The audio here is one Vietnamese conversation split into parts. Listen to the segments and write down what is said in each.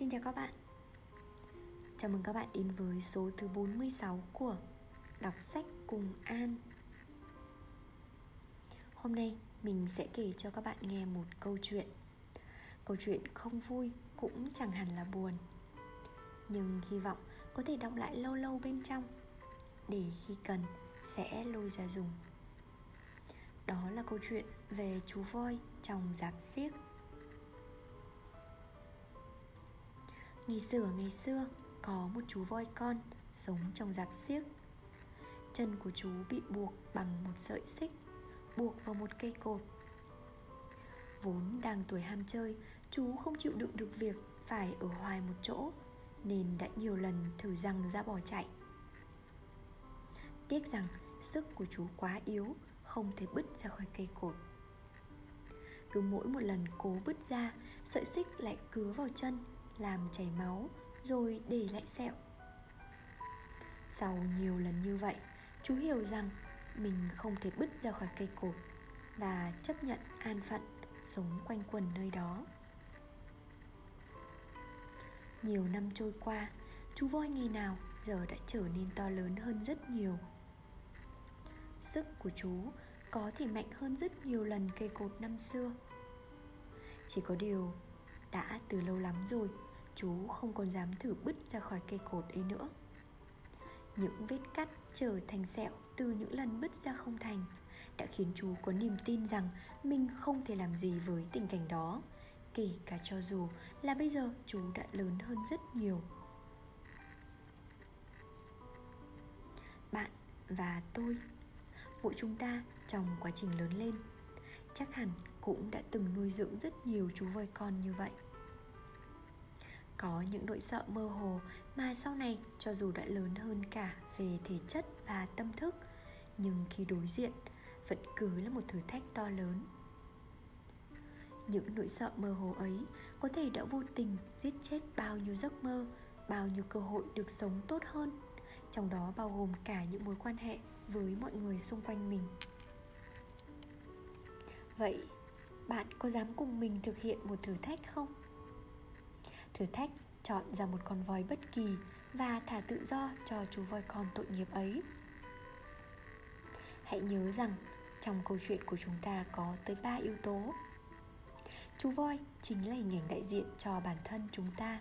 Xin chào các bạn. Chào mừng các bạn đến với số thứ 46 của Đọc sách cùng An. Hôm nay mình sẽ kể cho các bạn nghe một câu chuyện. Câu chuyện không vui cũng chẳng hẳn là buồn, Nhưng hy vọng có thể đọc lại lâu lâu bên trong, Để khi cần sẽ lôi ra dùng. Đó là câu chuyện về chú voi trong giáp xiếc. Ngày xưa ngày xưa, có một chú voi con sống trong giáp xiếc. Chân của chú bị buộc bằng một sợi xích, Buộc vào một cây cột. Vốn đang tuổi ham chơi, Chú không chịu đựng được việc phải ở hoài một chỗ, Nên đã nhiều lần thử rằng ra bỏ chạy. Tiếc rằng sức của chú quá yếu, Không thể bứt ra khỏi cây cột. Cứ mỗi một lần cố bứt ra, Sợi xích lại cứa vào chân làm chảy máu rồi để lại sẹo. Sau nhiều lần như vậy, chú hiểu rằng mình không thể bứt ra khỏi cây cột và chấp nhận an phận sống quanh quần nơi đó. Nhiều năm trôi qua, chú voi ngày nào giờ đã trở nên to lớn hơn rất nhiều. Sức của chú có thể mạnh hơn rất nhiều lần cây cột năm xưa. Chỉ có điều đã từ lâu lắm rồi chú không còn dám thử bứt ra khỏi cây cột ấy nữa. Những vết cắt trở thành sẹo từ những lần bứt ra không thành đã khiến chú có niềm tin rằng mình không thể làm gì với tình cảnh đó, kể cả cho dù là bây giờ chú đã lớn hơn rất nhiều. Bạn và tôi, mỗi chúng ta trong quá trình lớn lên, chắc hẳn cũng đã từng nuôi dưỡng rất nhiều chú voi con như vậy có những nỗi sợ mơ hồ mà sau này cho dù đã lớn hơn cả về thể chất và tâm thức, nhưng khi đối diện vẫn cứ là một thử thách to lớn. Những nỗi sợ mơ hồ ấy có thể đã vô tình giết chết bao nhiêu giấc mơ, bao nhiêu cơ hội được sống tốt hơn, trong đó bao gồm cả những mối quan hệ với mọi người xung quanh mình. Vậy, bạn có dám cùng mình thực hiện một thử thách không? Thử thách chọn ra một con voi bất kỳ và thả tự do cho chú voi con tội nghiệp ấy. Hãy nhớ rằng trong câu chuyện của chúng ta có tới ba yếu tố. Chú voi chính là hình ảnh đại diện cho bản thân chúng ta,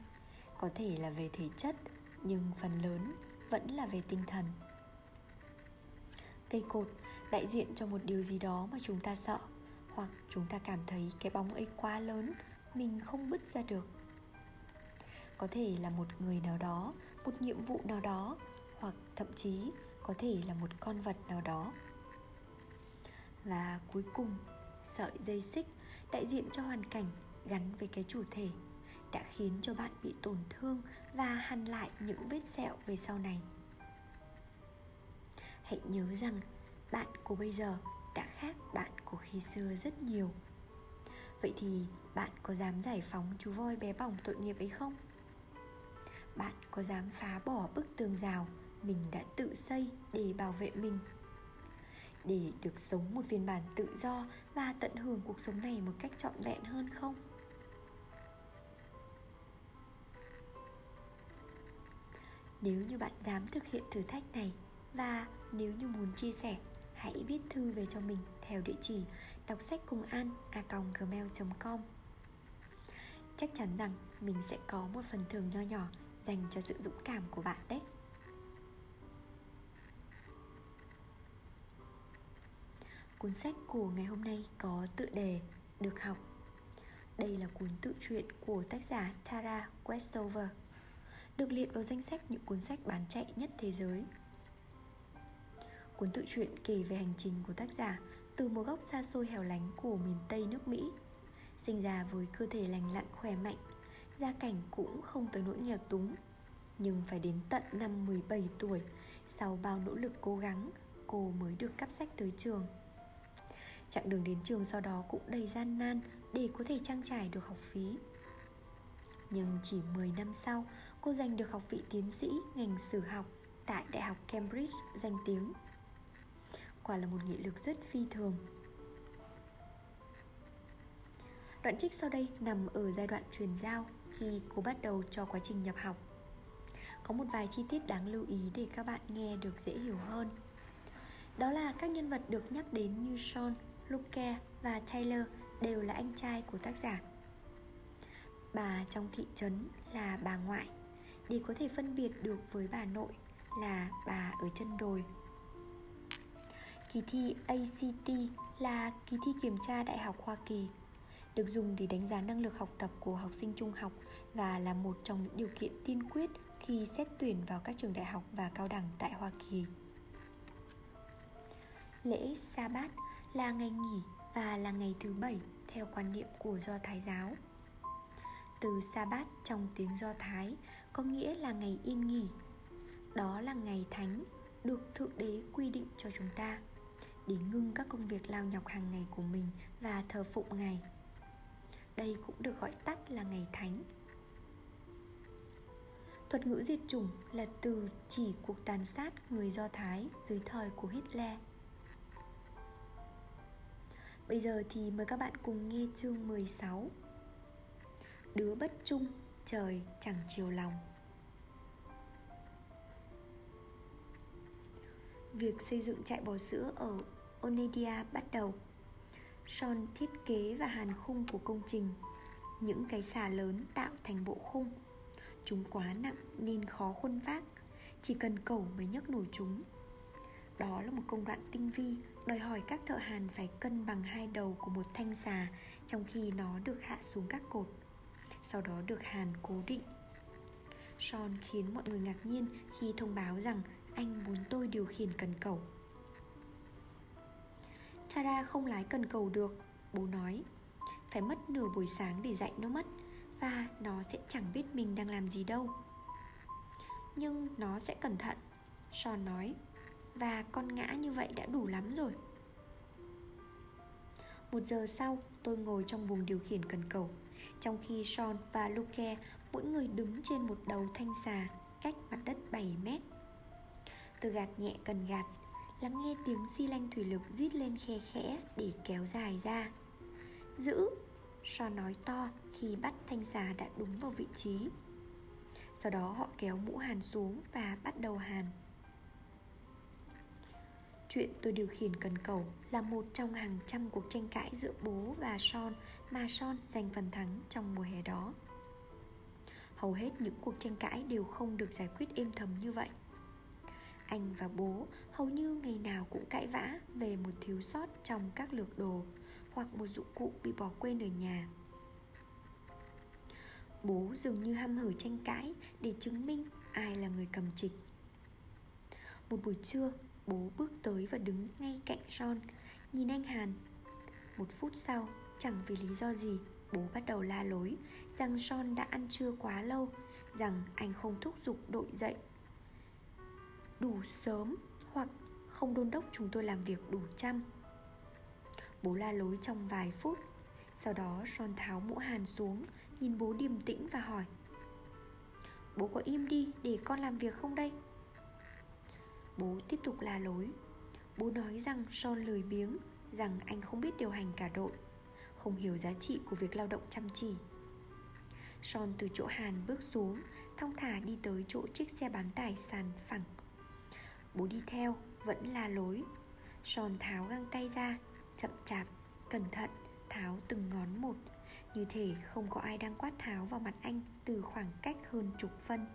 có thể là về thể chất nhưng phần lớn vẫn là về tinh thần. Cây cột đại diện cho một điều gì đó mà chúng ta sợ hoặc chúng ta cảm thấy cái bóng ấy quá lớn mình không bứt ra được có thể là một người nào đó, một nhiệm vụ nào đó, hoặc thậm chí có thể là một con vật nào đó. Và cuối cùng, sợi dây xích đại diện cho hoàn cảnh gắn với cái chủ thể đã khiến cho bạn bị tổn thương và hằn lại những vết sẹo về sau này. Hãy nhớ rằng bạn của bây giờ đã khác bạn của khi xưa rất nhiều. Vậy thì bạn có dám giải phóng chú voi bé bỏng tội nghiệp ấy không? Bạn có dám phá bỏ bức tường rào mình đã tự xây để bảo vệ mình? Để được sống một phiên bản tự do và tận hưởng cuộc sống này một cách trọn vẹn hơn không? Nếu như bạn dám thực hiện thử thách này và nếu như muốn chia sẻ, hãy viết thư về cho mình theo địa chỉ đọc sách cùng an a gmail com. Chắc chắn rằng mình sẽ có một phần thưởng nho nhỏ dành cho sự dũng cảm của bạn đấy. Cuốn sách của ngày hôm nay có tựa đề Được học. Đây là cuốn tự truyện của tác giả Tara Westover, Được liệt vào danh sách những cuốn sách bán chạy nhất thế giới. Cuốn tự truyện kể về hành trình của tác giả từ một góc xa xôi hẻo lánh của miền Tây nước Mỹ, Sinh ra với cơ thể lành lặn khỏe mạnh gia cảnh cũng không tới nỗi nghèo túng, Nhưng phải đến tận năm 17 tuổi, Sau bao nỗ lực cố gắng, Cô mới được cắp sách tới trường. Chặng đường đến trường sau đó cũng đầy gian nan Để có thể trang trải được học phí. Nhưng chỉ 10 năm sau, Cô giành được học vị tiến sĩ ngành sử học Tại Đại học Cambridge danh tiếng. Quả là một nghị lực rất phi thường. Đoạn trích sau đây nằm ở giai đoạn truyền giao khi cô bắt đầu cho quá trình nhập học. Có một vài chi tiết đáng lưu ý để các bạn nghe được dễ hiểu hơn. Đó là các nhân vật được nhắc đến như Sean, Luke và Taylor đều là anh trai của tác giả. Bà trong thị trấn là bà ngoại. Để có thể phân biệt được với bà nội là bà ở chân đồi. Kỳ thi ACT là kỳ thi kiểm tra Đại học Hoa Kỳ được dùng để đánh giá năng lực học tập của học sinh trung học và là một trong những điều kiện tiên quyết khi xét tuyển vào các trường đại học và cao đẳng tại Hoa Kỳ. Lễ Sa Bát là ngày nghỉ và là ngày thứ bảy theo quan niệm của Do Thái giáo. Từ Sa Bát trong tiếng Do Thái có nghĩa là ngày yên nghỉ. Đó là ngày thánh được Thượng Đế quy định cho chúng ta, để ngưng các công việc lao nhọc hàng ngày của mình và thờ phụng Ngài. Đây cũng được gọi tắt là ngày thánh. Thuật ngữ diệt chủng là từ chỉ cuộc tàn sát người Do Thái dưới thời của Hitler. Bây giờ thì mời các bạn cùng nghe chương 16 Đứa bất trung, trời chẳng chiều lòng Việc xây dựng trại bò sữa ở Onedia bắt đầu Sean thiết kế và hàn khung của công trình. Những cái xà lớn tạo thành bộ khung. Chúng quá nặng nên khó khuân vác. Chỉ cần cẩu mới nhấc nổi chúng. Đó là một công đoạn tinh vi, Đòi hỏi các thợ hàn phải cân bằng hai đầu của một thanh xà Trong khi nó được hạ xuống các cột. Sau đó được hàn cố định. Sean khiến mọi người ngạc nhiên khi thông báo rằng anh muốn tôi điều khiển cần cẩu. Tara không lái cần cầu được. Bố nói, Phải mất nửa buổi sáng để dạy nó mất, Và nó sẽ chẳng biết mình đang làm gì đâu. Nhưng nó sẽ cẩn thận, Sean nói, Và con ngã như vậy đã đủ lắm rồi. Một giờ sau, tôi ngồi trong buồng điều khiển cần cầu. Trong khi Sean và Luke Mỗi người đứng trên một đầu thanh xà Cách mặt đất 7 mét, Tôi gạt nhẹ cần gạt Lắng nghe tiếng xi lanh thủy lực rít lên khe khẽ để kéo dài ra. Giữ So nói to khi bắt thanh xà đã đúng vào vị trí. Sau đó họ kéo mũ hàn xuống và bắt đầu hàn. Chuyện tôi điều khiển cần cầu là một trong hàng trăm cuộc tranh cãi giữa bố và son, mà son giành phần thắng trong mùa hè đó. Hầu hết những cuộc tranh cãi đều không được giải quyết êm thầm như vậy anh và bố hầu như ngày nào cũng cãi vã về một thiếu sót trong các lược đồ hoặc một dụng cụ bị bỏ quên ở nhà. Bố dường như hăm hở tranh cãi để chứng minh ai là người cầm trịch. Một buổi trưa, bố bước tới và đứng ngay cạnh son nhìn anh hàn. Một phút sau, chẳng vì lý do gì, bố bắt đầu la lối rằng son đã ăn trưa quá lâu, rằng anh không thúc giục đội dậy đủ sớm hoặc không đôn đốc chúng tôi làm việc đủ chăm. Bố la lối trong vài phút. Sau đó Son tháo mũ hàn xuống, Nhìn bố điềm tĩnh và hỏi, Bố có im đi để con làm việc không đây? Bố tiếp tục la lối. Bố nói rằng Son lười biếng, Rằng anh không biết điều hành cả đội, Không hiểu giá trị của việc lao động chăm chỉ. Son từ chỗ Hàn bước xuống, Thong thả đi tới chỗ chiếc xe bán tải sàn phẳng. Bố đi theo vẫn là lối. Sòn tháo găng tay ra Chậm chạp, cẩn thận Tháo từng ngón một. Như thể không có ai đang quát tháo vào mặt anh Từ khoảng cách hơn chục phân.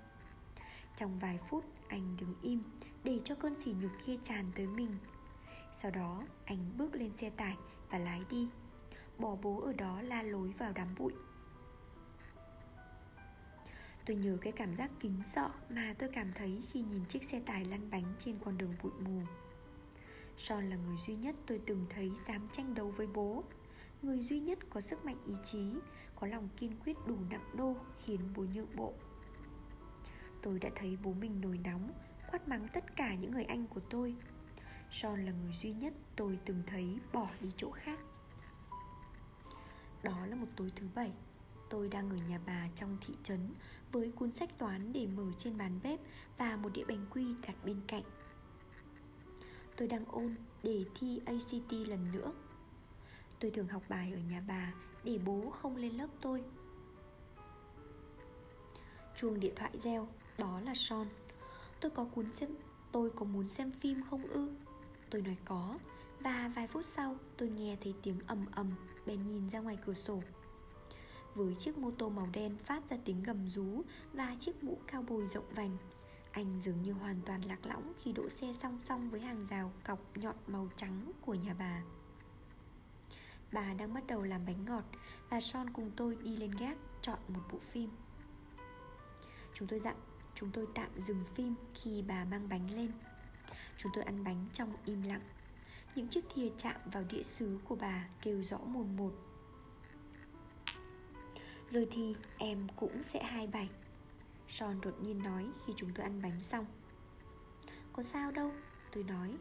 Trong vài phút anh đứng im Để cho cơn sỉ nhục kia tràn tới mình. Sau đó anh bước lên xe tải Và lái đi. Bỏ bố ở đó la lối vào đám bụi. Tôi nhớ cái cảm giác kính sợ mà tôi cảm thấy khi nhìn chiếc xe tải lăn bánh trên con đường bụi mù. Son là người duy nhất tôi từng thấy dám tranh đấu với bố. Người duy nhất có sức mạnh ý chí, Có lòng kiên quyết đủ nặng đô khiến bố nhượng bộ. Tôi đã thấy bố mình nổi nóng, Quát mắng tất cả những người anh của tôi. Son là người duy nhất tôi từng thấy bỏ đi chỗ khác. Đó là một tối thứ bảy. Tôi đang ở nhà bà trong thị trấn với cuốn sách toán để mở trên bàn bếp và một đĩa bánh quy đặt bên cạnh. Tôi đang ôn để thi ACT lần nữa. Tôi thường học bài ở nhà bà để bố không lên lớp tôi. Chuông điện thoại reo, Đó là son Tôi có cuốn xem, Tôi có muốn xem phim không ư Tôi nói có, Và vài phút sau tôi nghe thấy tiếng ầm ầm, Bèn nhìn ra ngoài cửa sổ với chiếc mô tô màu đen phát ra tiếng gầm rú Và chiếc mũ cao bồi rộng vành. Anh dường như hoàn toàn lạc lõng khi đỗ xe song song với hàng rào cọc nhọn màu trắng của nhà bà. Bà đang bắt đầu làm bánh ngọt Và Sean cùng tôi đi lên gác chọn một bộ phim. Chúng tôi dặn Chúng tôi tạm dừng phim khi bà mang bánh lên. Chúng tôi ăn bánh trong im lặng. Những chiếc thìa chạm vào đĩa sứ của bà kêu rõ mồn một. Rồi thì em cũng sẽ hai bạch, son đột nhiên nói khi chúng tôi ăn bánh xong. Có sao đâu, tôi nói.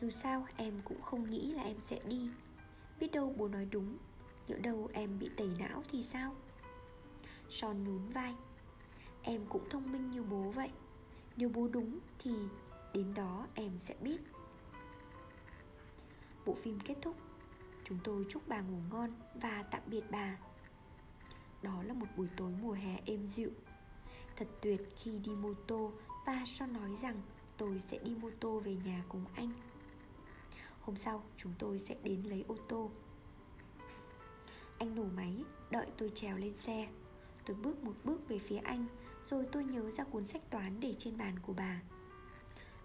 Dù sao em cũng không nghĩ là em sẽ đi. Biết đâu bố nói đúng. Nhỡ đâu em bị tẩy não thì sao? Son nhún vai. Em cũng thông minh như bố vậy. Nếu bố đúng thì đến đó em sẽ biết. Bộ phim kết thúc. Chúng tôi chúc bà ngủ ngon và tạm biệt bà. Đó là một buổi tối mùa hè êm dịu. Thật tuyệt khi đi mô tô Và Sean nói rằng tôi sẽ đi mô tô về nhà cùng anh. Hôm sau, chúng tôi sẽ đến lấy ô tô. Anh nổ máy, Đợi tôi trèo lên xe. Tôi bước một bước về phía anh, Rồi tôi nhớ ra cuốn sách toán để trên bàn của bà.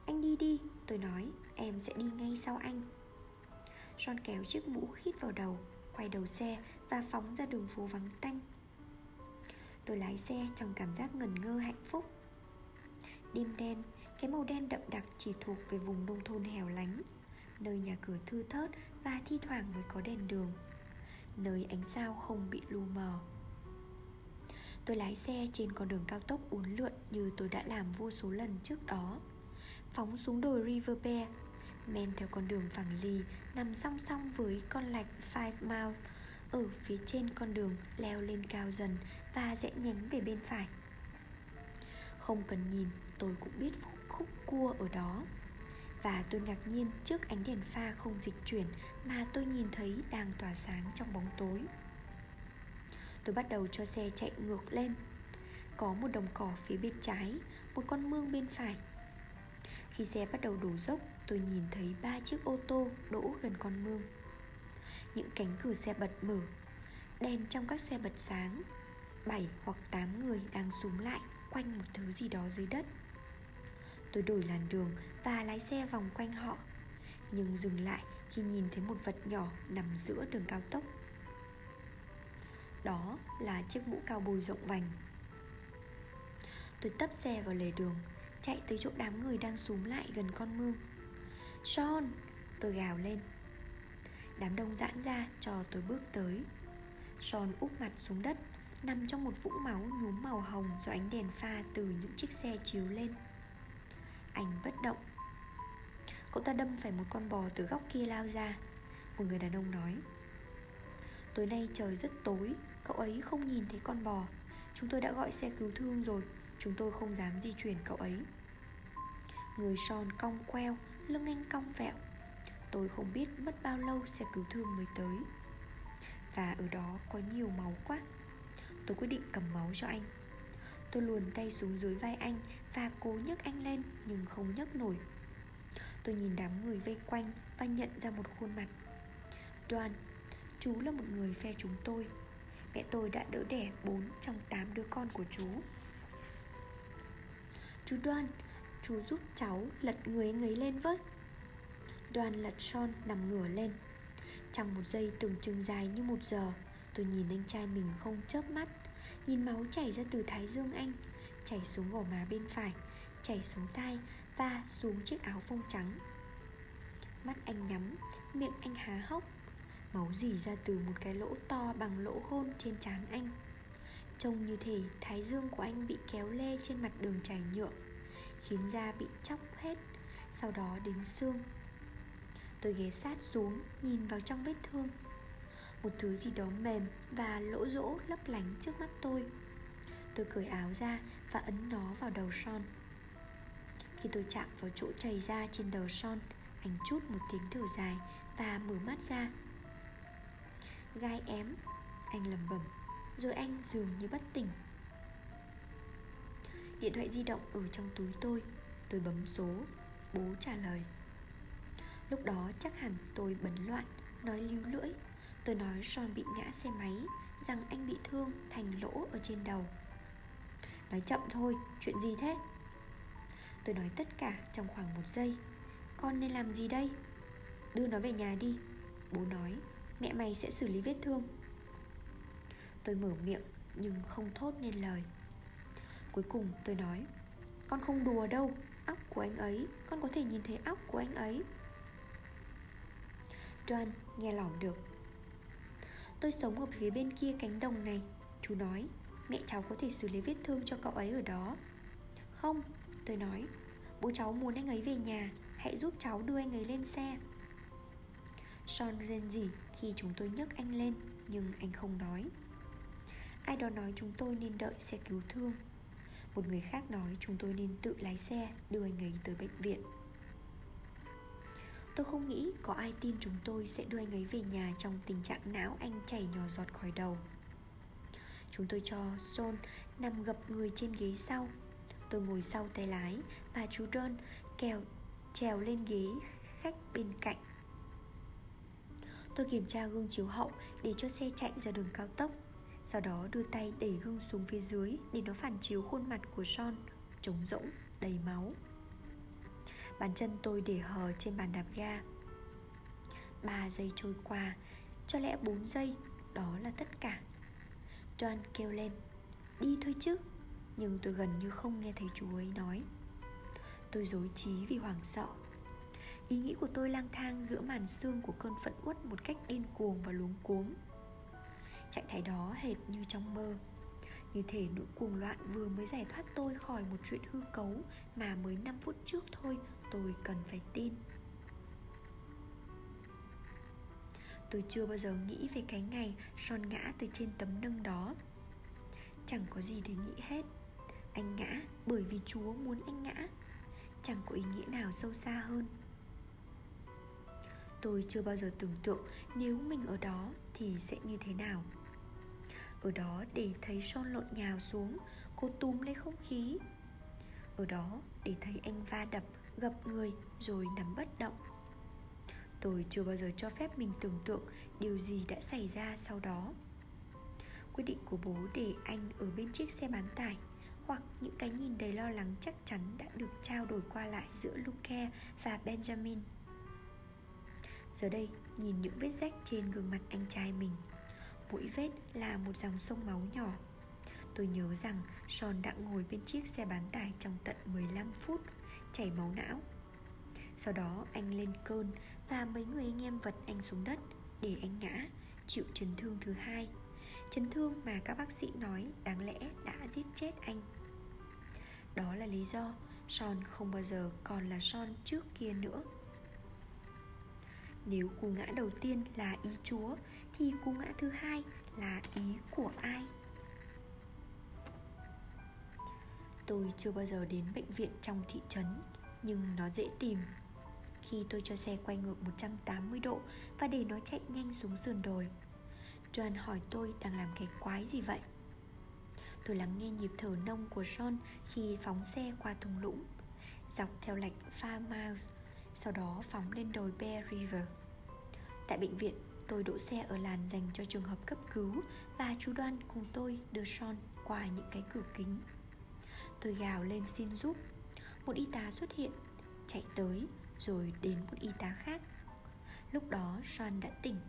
Anh đi đi, Tôi nói, em sẽ đi ngay sau anh. John kéo chiếc mũ khít vào đầu, Quay đầu xe và phóng ra đường phố vắng tanh. Tôi lái xe trong cảm giác ngần ngơ hạnh phúc. Đêm đen, cái màu đen đậm đặc chỉ thuộc về vùng nông thôn hẻo lánh Nơi nhà cửa thư thớt và thi thoảng mới có đèn đường Nơi ánh sao không bị lu mờ. Tôi lái xe trên con đường cao tốc uốn lượn như tôi đã làm vô số lần trước đó Phóng xuống đồi River Bear Men theo con đường phẳng lì nằm song song với con lạch Five Mile. Ở phía trên con đường leo lên cao dần và rẽ nhánh về bên phải. Không cần nhìn, tôi cũng biết khúc cua ở đó. Và tôi ngạc nhiên trước ánh đèn pha không dịch chuyển Mà tôi nhìn thấy đang tỏa sáng trong bóng tối. Tôi bắt đầu cho xe chạy ngược lên. Có một đồng cỏ phía bên trái, Một con mương bên phải. Khi xe bắt đầu đổ dốc, Tôi nhìn thấy ba chiếc ô tô đỗ gần con mương. Những cánh cửa xe bật mở, Đèn trong các xe bật sáng bảy hoặc tám người đang xuống lại Quanh một thứ gì đó dưới đất. Tôi đổi làn đường và lái xe vòng quanh họ, Nhưng dừng lại khi nhìn thấy một vật nhỏ nằm giữa đường cao tốc. Đó là chiếc mũ cao bồi rộng vành. Tôi tấp xe vào lề đường, Chạy tới chỗ đám người đang súm lại gần con mương. Sean! Tôi gào lên. Đám đông giãn ra cho tôi bước tới. Sean úp mặt xuống đất Nằm trong một vũng máu nhúm màu hồng Do ánh đèn pha từ những chiếc xe chiếu lên. Anh bất động. Cậu ta đâm phải một con bò từ góc kia lao ra. Một người đàn ông nói, Tối nay trời rất tối, Cậu ấy không nhìn thấy con bò. Chúng tôi đã gọi xe cứu thương rồi, Chúng tôi không dám di chuyển cậu ấy. Người son cong queo, Lưng anh cong vẹo. Tôi không biết mất bao lâu xe cứu thương mới tới. Và ở đó có nhiều máu quá. Tôi quyết định cầm máu cho anh. Tôi luồn tay xuống dưới vai anh Và cố nhấc anh lên, Nhưng không nhấc nổi. Tôi nhìn đám người vây quanh Và nhận ra một khuôn mặt. Đoàn, Chú là một người phe chúng tôi. Mẹ tôi đã đỡ đẻ 4 trong 8 đứa con của chú. Chú Đoan, Chú giúp cháu lật người anh ấy lên với. Đoan lật son nằm ngửa lên. Trong một giây tưởng chừng dài như một giờ Tôi nhìn anh trai mình không chớp mắt, Nhìn máu chảy ra từ thái dương anh, Chảy xuống gò má bên phải, Chảy xuống tai Và xuống chiếc áo phông trắng. Mắt anh nhắm, Miệng anh há hốc, Máu dì ra từ một cái lỗ to bằng lỗ khôn trên trán anh. Trông như thể thái dương của anh bị kéo lê trên mặt đường trải nhựa, Khiến da bị chóc hết, Sau đó đến xương. Tôi ghé sát xuống, Nhìn vào trong vết thương. Một thứ gì đó mềm Và lỗ rỗ lấp lánh trước mắt tôi. Tôi cởi áo ra Và ấn nó vào đầu son Khi tôi chạm vào chỗ chảy ra trên đầu son Anh chút một tiếng thở dài Và mở mắt ra. Gai ém Anh lầm bẩm, Rồi anh dường như bất tỉnh. Điện thoại di động ở trong túi tôi Tôi bấm số, Bố trả lời. Lúc đó chắc hẳn tôi bấn loạn, Nói lưu lưỡi. Tôi nói Sean bị ngã xe máy, Rằng anh bị thương thành lỗ ở trên đầu. Nói chậm thôi, Chuyện gì thế? Tôi nói tất cả trong khoảng một giây. Con nên làm gì đây? Đưa nó về nhà đi. Bố nói, mẹ mày sẽ xử lý vết thương. Tôi mở miệng, nhưng không thốt nên lời. Cuối cùng tôi nói, Con không đùa đâu, Óc của anh ấy, Con có thể nhìn thấy óc của anh ấy. John nghe lỏng được. Tôi sống ở phía bên kia cánh đồng này. Chú nói, Mẹ cháu có thể xử lý vết thương cho cậu ấy ở đó. Không, Tôi nói, Bố cháu muốn anh ấy về nhà, Hãy giúp cháu đưa anh ấy lên xe. Sean rên rỉ khi chúng tôi nhấc anh lên, Nhưng anh không nói. Ai đó nói chúng tôi nên đợi xe cứu thương. Một người khác nói chúng tôi nên tự lái xe đưa anh ấy tới bệnh viện. Tôi không nghĩ có ai tin chúng tôi sẽ đưa anh ấy về nhà trong tình trạng não anh chảy nhỏ giọt khỏi đầu. Chúng tôi cho Son nằm gập người trên ghế sau. Tôi ngồi sau tay lái và chú Don kèo trèo lên ghế khách bên cạnh. Tôi kiểm tra gương chiếu hậu để cho xe chạy ra đường cao tốc Sau đó đưa tay đẩy gương xuống phía dưới để nó phản chiếu khuôn mặt của Son Trống rỗng, đầy máu. Bàn chân tôi để hờ trên bàn đạp ga. 3 giây trôi qua, Cho lẽ 4 giây, Đó là tất cả. John kêu lên, Đi thôi chứ. Nhưng tôi gần như không nghe thấy chú ấy nói. Tôi dối trí vì hoảng sợ. Ý nghĩ của tôi lang thang giữa màn xương của cơn phẫn uất một cách điên cuồng và luống cuống. Trạng thái đó hệt như trong mơ. Như thể nỗi cuồng loạn vừa mới giải thoát tôi khỏi một chuyện hư cấu Mà mới 5 phút trước thôi tôi cần phải tin. Tôi chưa bao giờ nghĩ về cái ngày Son ngã từ trên tấm nâng đó. Chẳng có gì để nghĩ hết. Anh ngã bởi vì Chúa muốn anh ngã. Chẳng có ý nghĩa nào sâu xa hơn. Tôi chưa bao giờ tưởng tượng nếu mình ở đó thì sẽ như thế nào. Ở đó để thấy Son lộn nhào xuống, Cô túm lấy không khí. Ở đó để thấy anh va đập gập người rồi nằm bất động. Tôi chưa bao giờ cho phép mình tưởng tượng điều gì đã xảy ra sau đó. Quyết định của bố để anh ở bên chiếc xe bán tải hoặc những cái nhìn đầy lo lắng chắc chắn đã được trao đổi qua lại giữa Luke và Benjamin. Giờ đây, nhìn những vết rách trên gương mặt anh trai mình Mỗi vết là một dòng sông máu nhỏ. Tôi nhớ rằng Sean đã ngồi bên chiếc xe bán tải trong tận 15 phút chảy máu não. Sau đó, anh lên cơn và mấy người anh em vật anh xuống đất để anh ngã, chịu chấn thương thứ hai. Chấn thương mà các bác sĩ nói đáng lẽ đã giết chết anh. Đó là lý do son không bao giờ còn là son trước kia nữa. Nếu cú ngã đầu tiên là ý Chúa, Thì cú ngã thứ hai là ý của ai? Tôi chưa bao giờ đến bệnh viện trong thị trấn, Nhưng nó dễ tìm. Khi tôi cho xe quay ngược 180 độ Và để nó chạy nhanh xuống sườn đồi, John hỏi tôi đang làm cái quái gì vậy. Tôi lắng nghe nhịp thở nông của John Khi phóng xe qua thung lũng, Dọc theo lạch Farmouth Sau đó phóng lên đồi Bear River. Tại bệnh viện, tôi đỗ xe ở làn dành cho trường hợp cấp cứu Và chú Đoan cùng tôi đưa Sean qua những cái cửa kính. Tôi gào lên xin giúp. Một y tá xuất hiện, Chạy tới, Rồi đến một y tá khác. Lúc đó John đã tỉnh.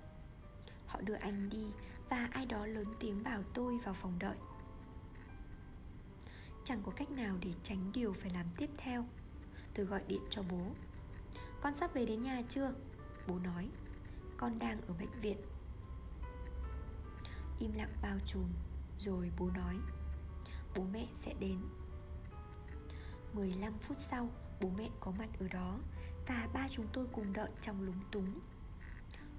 Họ đưa anh đi Và ai đó lớn tiếng bảo tôi vào phòng đợi. Chẳng có cách nào để tránh điều phải làm tiếp theo. Tôi gọi điện cho bố. Con sắp về đến nhà chưa? Bố nói. Con đang ở bệnh viện. Im lặng bao trùm, Rồi bố nói. Bố mẹ sẽ đến. 15 phút sau, Bố mẹ có mặt ở đó Và ba chúng tôi cùng đợi trong lúng túng.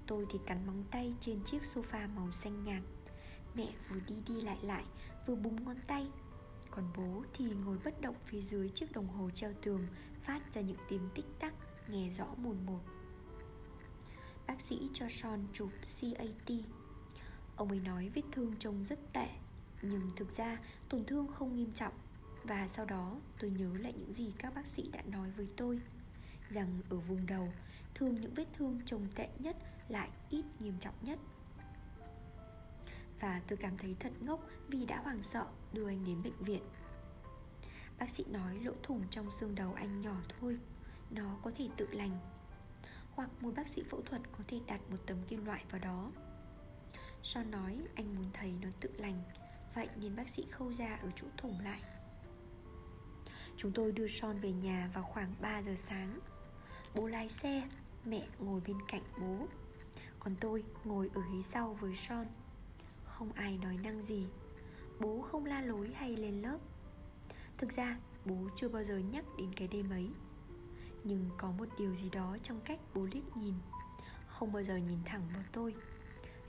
Tôi thì cắn móng tay trên chiếc sofa màu xanh nhạt. Mẹ vừa đi đi lại lại, Vừa búng ngón tay. Còn bố thì ngồi bất động phía dưới chiếc đồng hồ treo tường, Phát ra những tiếng tích tắc, Nghe rõ mồn một. Bác sĩ cho Sean chụp CAT Ông ấy nói vết thương trông rất tệ, Nhưng thực ra tổn thương không nghiêm trọng. Và sau đó, tôi nhớ lại những gì các bác sĩ đã nói với tôi, Rằng ở vùng đầu Thường những vết thương trông tệ nhất lại ít nghiêm trọng nhất. Và tôi cảm thấy thật ngốc vì đã hoảng sợ đưa anh đến bệnh viện. Bác sĩ nói lỗ thủng trong xương đầu anh nhỏ thôi, Nó có thể tự lành. Hoặc một bác sĩ phẫu thuật có thể đặt một tấm kim loại vào đó. Sean nói anh muốn thấy nó tự lành, Vậy nên bác sĩ khâu ra ở chỗ thủng lại. Chúng tôi đưa son về nhà vào khoảng 3 giờ sáng. Bố lái xe, mẹ ngồi bên cạnh bố. Còn tôi ngồi ở ghế sau với son Không ai nói năng gì. Bố không la lối hay lên lớp. Thực ra bố chưa bao giờ nhắc đến cái đêm ấy. Nhưng có một điều gì đó trong cách bố liếc nhìn. Không bao giờ nhìn thẳng vào tôi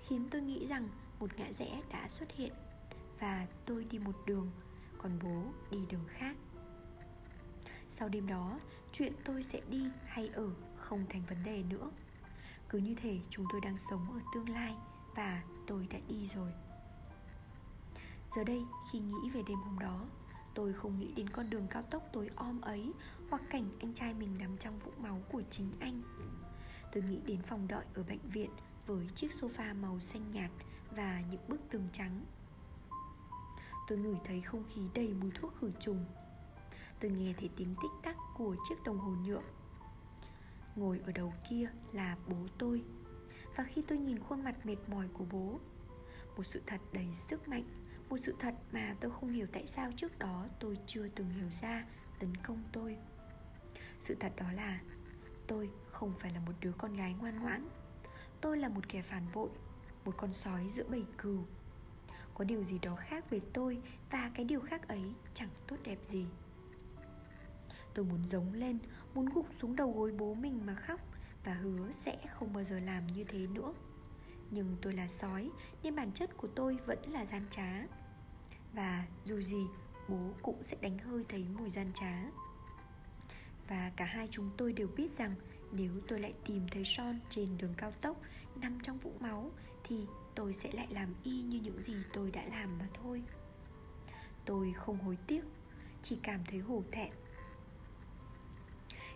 Khiến tôi nghĩ rằng một ngã rẽ đã xuất hiện Và tôi đi một đường Còn bố đi đường khác. Sau đêm đó, Chuyện tôi sẽ đi hay ở không thành vấn đề nữa. Cứ như thể chúng tôi đang sống ở tương lai Và tôi đã đi rồi. Giờ đây, khi nghĩ về đêm hôm đó, Tôi không nghĩ đến con đường cao tốc tối om ấy Hoặc cảnh anh trai mình nằm trong vũng máu của chính anh. Tôi nghĩ đến phòng đợi ở bệnh viện Với chiếc sofa màu xanh nhạt Và những bức tường trắng. Tôi ngửi thấy không khí đầy mùi thuốc khử trùng. Tôi nghe thấy tiếng tích tắc của chiếc đồng hồ nhựa. Ngồi ở đầu kia là bố tôi, Và khi tôi nhìn khuôn mặt mệt mỏi của bố, Một sự thật đầy sức mạnh, một sự thật mà tôi không hiểu tại sao trước đó tôi chưa từng hiểu ra tấn công tôi. Sự thật đó là, tôi không phải là một đứa con gái ngoan ngoãn. Tôi là một kẻ phản bội, Một con sói giữa bầy cừu. Có điều gì đó khác về tôi Và cái điều khác ấy chẳng tốt đẹp gì. Tôi muốn giống lên, Muốn gục xuống đầu gối bố mình mà khóc Và hứa sẽ không bao giờ làm như thế nữa. Nhưng tôi là sói, Nên bản chất của tôi vẫn là gian trá. Và dù gì, bố cũng sẽ đánh hơi thấy mùi gian trá. Và cả hai chúng tôi đều biết rằng Nếu tôi lại tìm thấy Son trên đường cao tốc, Nằm trong vũng máu, Thì tôi sẽ lại làm y như những gì tôi đã làm mà thôi. Tôi không hối tiếc, Chỉ cảm thấy hổ thẹn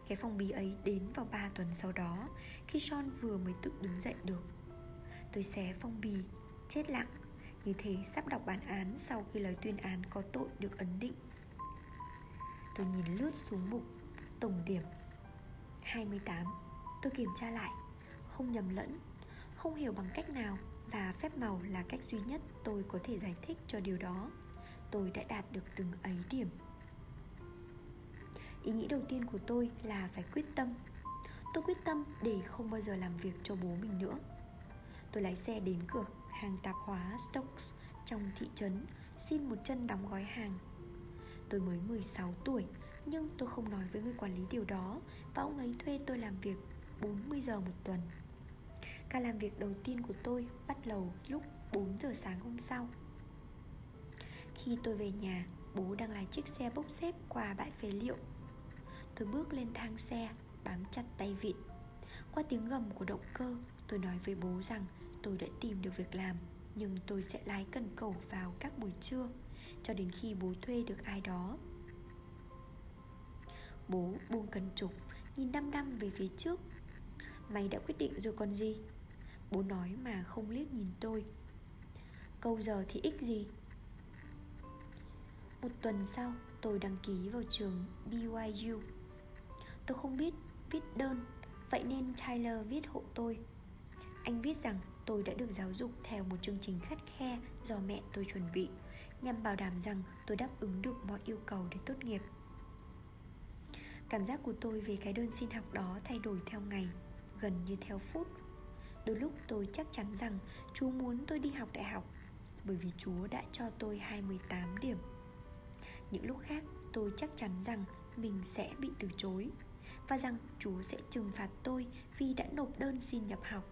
cái phong bì ấy đến vào 3 tuần sau đó, Khi Sean vừa mới tự đứng dậy được. Tôi xé phong bì, Chết lặng. Như thế sắp đọc bản án sau khi lời tuyên án có tội được ấn định. Tôi nhìn lướt xuống mục, Tổng điểm 28 Tôi kiểm tra lại, Không nhầm lẫn, Không hiểu bằng cách nào Và phép màu là cách duy nhất tôi có thể giải thích cho điều đó. Tôi đã đạt được từng ấy điểm. Ý nghĩ đầu tiên của tôi là phải quyết tâm Tôi quyết tâm để không bao giờ làm việc cho bố mình nữa Tôi lái xe đến cửa hàng tạp hóa Stokes trong thị trấn xin một chân đóng gói hàng. Tôi mới 16 tuổi nhưng tôi không nói với người quản lý điều đó và ông ấy thuê tôi làm việc 40 giờ một tuần. Ca làm việc đầu tiên của tôi bắt đầu lúc 4 giờ sáng hôm sau. Khi tôi về nhà, bố đang lái chiếc xe bốc xếp qua bãi phế liệu. Tôi bước lên thang xe, bám chặt tay vịn. Qua tiếng gầm của động cơ, tôi nói với bố rằng tôi đã tìm được việc làm nhưng tôi sẽ lái cần cầu vào các buổi trưa cho đến khi bố thuê được ai đó. Bố buông cần trục nhìn đăm đăm về phía trước. Mày đã quyết định rồi còn gì? Bố nói mà không liếc nhìn tôi. Câu giờ thì ích gì? Một tuần sau tôi đăng ký vào trường BYU Tôi không biết viết đơn, Vậy nên Tyler viết hộ tôi. Anh viết rằng tôi đã được giáo dục theo một chương trình khắt khe do mẹ tôi chuẩn bị, nhằm bảo đảm rằng tôi đáp ứng được mọi yêu cầu để tốt nghiệp. Cảm giác của tôi về cái đơn xin học đó thay đổi theo ngày, gần như theo phút. Đôi lúc tôi chắc chắn rằng chú muốn tôi đi học đại học, bởi vì chúa đã cho tôi 28 điểm. Những lúc khác, tôi chắc chắn rằng mình sẽ bị từ chối và rằng chúa sẽ trừng phạt tôi vì đã nộp đơn xin nhập học,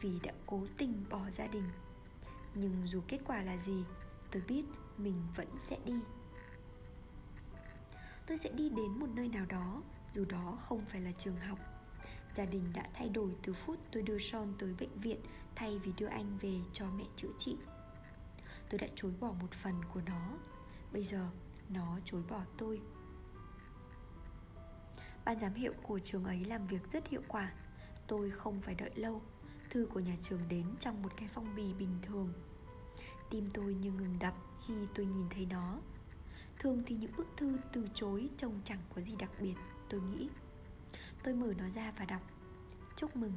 vì đã cố tình bỏ gia đình. Nhưng dù kết quả là gì, tôi biết mình vẫn sẽ đi. Tôi sẽ đi đến một nơi nào đó, dù đó không phải là trường học. Gia đình đã thay đổi từ phút tôi đưa son tới bệnh viện thay vì đưa anh về cho mẹ chữa trị. Tôi đã chối bỏ một phần của nó. Bây giờ, nó chối bỏ tôi. Ban giám hiệu của trường ấy làm việc rất hiệu quả. Tôi không phải đợi lâu. Thư của nhà trường đến trong một cái phong bì bình thường. Tim tôi như ngừng đập khi tôi nhìn thấy nó. Thường thì những bức thư từ chối trông chẳng có gì đặc biệt, Tôi nghĩ. Tôi mở nó ra và đọc. Chúc mừng.